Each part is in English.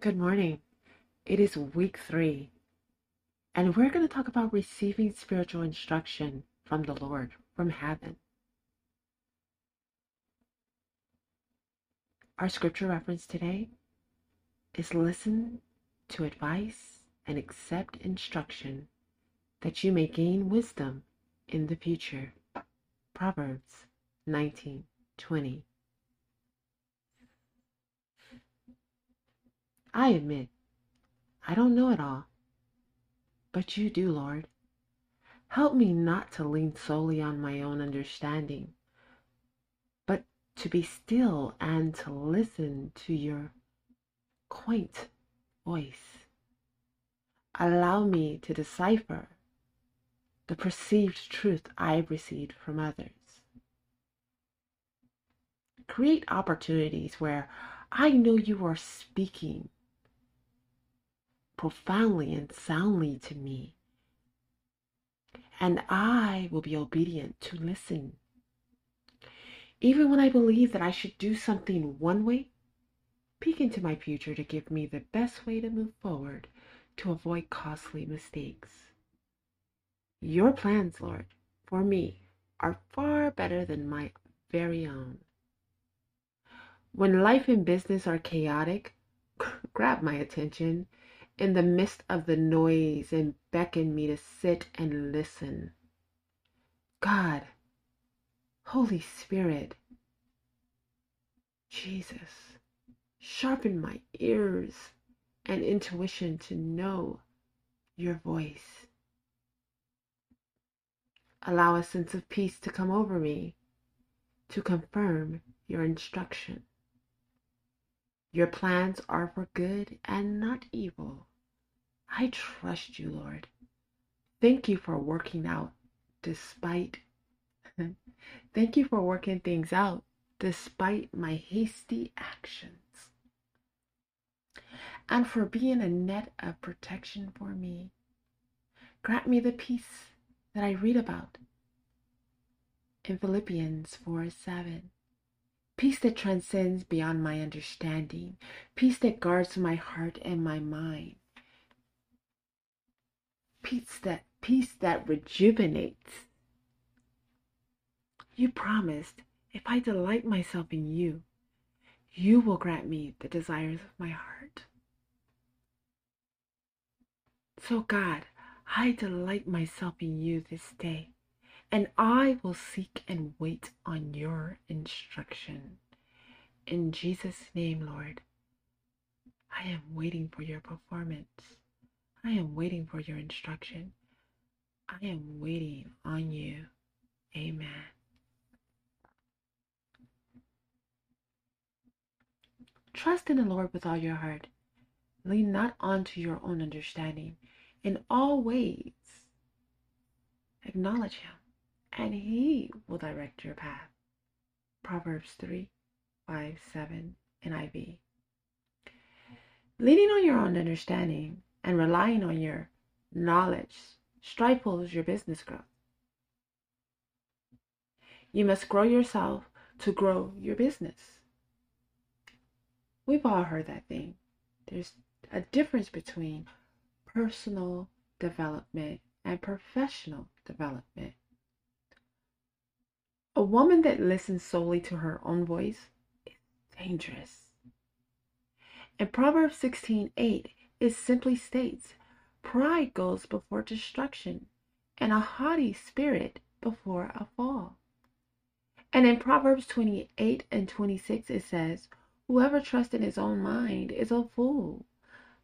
Good morning. It is week three, and we're going to talk about receiving spiritual instruction from the Lord, from heaven. Our scripture reference today is listen to advice and accept instruction that you may gain wisdom in the future. Proverbs 19:20. I admit, I don't know it all, but you do, Lord. Help me not to lean solely on my own understanding, but to be still and to listen to your quaint voice. Allow me to decipher the perceived truth I've received from others. Create opportunities where I know you are speaking profoundly and soundly to me. And I will be obedient to listen. Even when I believe that I should do something one way, peek into my future to give me the best way to move forward to avoid costly mistakes. Your plans, Lord, for me are far better than my very own. When life and business are chaotic, grab my attention in the midst of the noise and beckon me to sit and listen. God, Holy Spirit, Jesus, sharpen my ears and intuition to know your voice. Allow a sense of peace to come over me to confirm your instruction. Your plans are for good and not evil. I trust you, Lord. Thank you for working out despite Thank you for working things out despite my hasty actions. And for being a net of protection for me. Grant me the peace that I read about in Philippians 4 7 peace that transcends beyond my understanding, peace that guards my heart and my mind, peace that peace that rejuvenates. You promised, if I delight myself in you, you will grant me the desires of my heart. So, God, I delight myself in you this day and I will seek and wait on your instruction. In Jesus' name, Lord, I am waiting for your performance. I am waiting for your instruction. I am waiting on you. Amen. Trust in the Lord with all your heart. Lean not onto your own understanding. In all ways, acknowledge Him and he will direct your path. Proverbs 3 5 7 NIV. Leaning on your own understanding and relying on your knowledge stifles your business growth. You must grow yourself to grow your business. We've all heard that thing. There's a difference between personal development and professional development. A woman that listens solely to her own voice is dangerous. In Proverbs 16 8, it simply states, Pride goes before destruction, and a haughty spirit before a fall. And in Proverbs 28 and 26, it says, Whoever trusts in his own mind is a fool,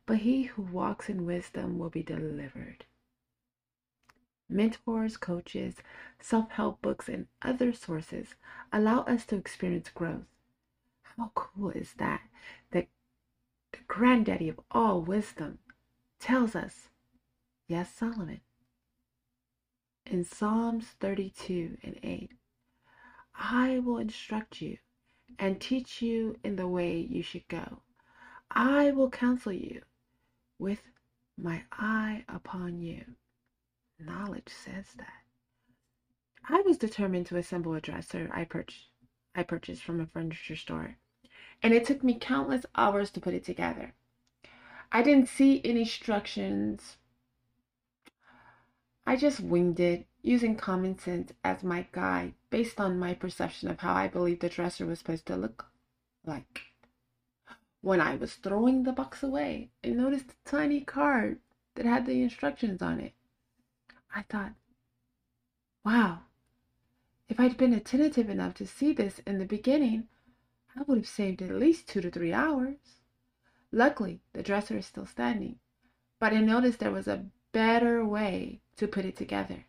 but he who walks in wisdom will be delivered mentors, coaches, self help books, and other sources allow us to experience growth. How cool is that? Granddaddy of all wisdom tells us, yes, Solomon, in Psalms 32 and 8, I will instruct you and teach you in the way you should go. I will counsel you with my eye upon you. Knowledge says that. I was determined to assemble a dresser I purchased I purchased from a furniture store, and it took me countless hours to put it together. I didn't see any instructions. I just winged it using common sense as my guide based on my perception of how I believed the dresser was supposed to look like. When I was throwing the box away, I noticed a tiny card that had the instructions on it. I thought, wow, if I'd been attentive enough to see this in the beginning, I would have saved at least two to three hours. Luckily, the dresser is still standing, but I noticed there was a better way to put it together.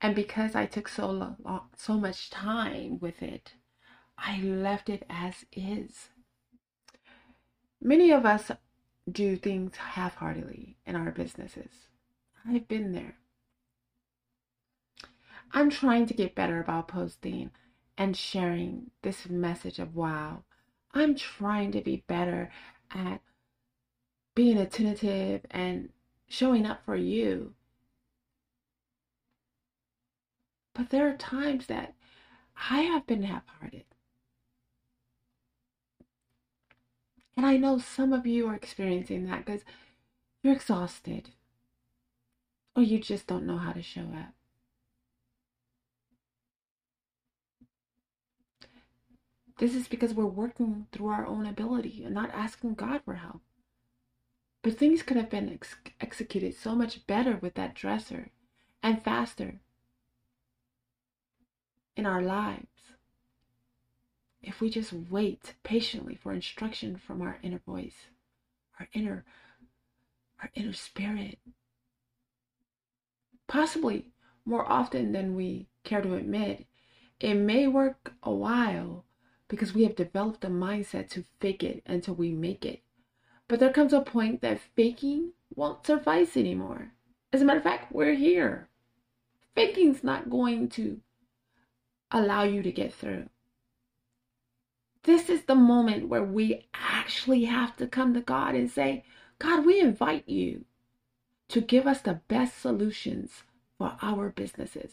And because I took so long, so much time with it, I left it as is. Many of us do things half-heartedly in our businesses. I've been there. I'm trying to get better about posting and sharing this message of wow. I'm trying to be better at being attentive and showing up for you. But there are times that I have been half hearted. And I know some of you are experiencing that because you're exhausted or you just don't know how to show up. This is because we're working through our own ability and not asking God for help. But things could have been ex- executed so much better with that dresser and faster in our lives if we just wait patiently for instruction from our inner voice, our inner our inner spirit. Possibly more often than we care to admit, it may work a while because we have developed a mindset to fake it until we make it. But there comes a point that faking won't suffice anymore. As a matter of fact, we're here. Faking's not going to allow you to get through. This is the moment where we actually have to come to God and say, God, we invite you to give us the best solutions for our businesses.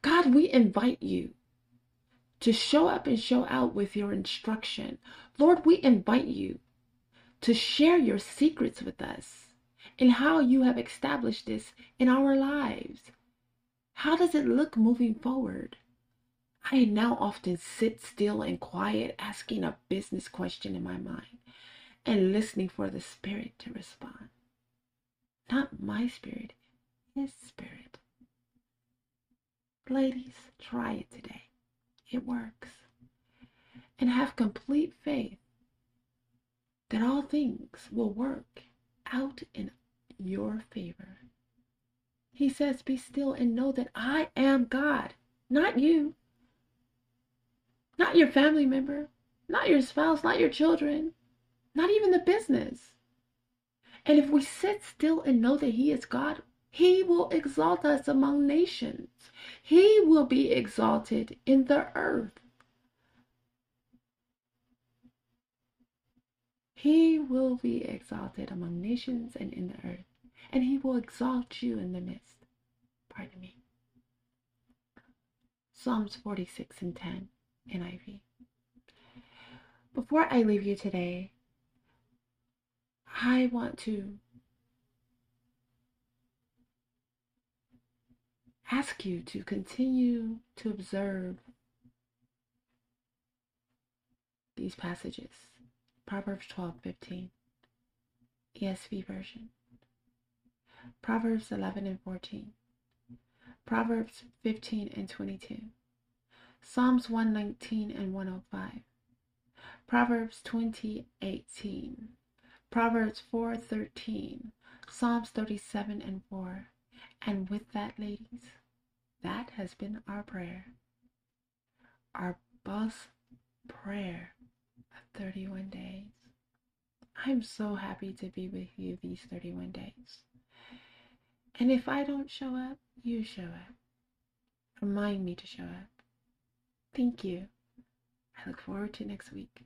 God, we invite you to show up and show out with your instruction. Lord, we invite you to share your secrets with us and how you have established this in our lives. How does it look moving forward? I now often sit still and quiet, asking a business question in my mind and listening for the Spirit to respond. Not my spirit, His Spirit. Ladies, try it today. It works. And have complete faith that all things will work out in your favor. He says, Be still and know that I am God, not you. Not your family member, not your spouse, not your children, not even the business. And if we sit still and know that He is God, He will exalt us among nations. He will be exalted in the earth. He will be exalted among nations and in the earth, and He will exalt you in the midst. Pardon me. Psalms 46 and 10. NIV. Before I leave you today, I want to ask you to continue to observe these passages. Proverbs 12 15, ESV version. Proverbs 11 and 14. Proverbs 15 and 22. Psalms 119 and 105. Proverbs 20, 18. Proverbs 4, 13. Psalms 37 and 4. And with that, ladies, that has been our prayer. Our boss prayer of 31 days. I'm so happy to be with you these 31 days. And if I don't show up, you show up. Remind me to show up. Thank you. I look forward to next week.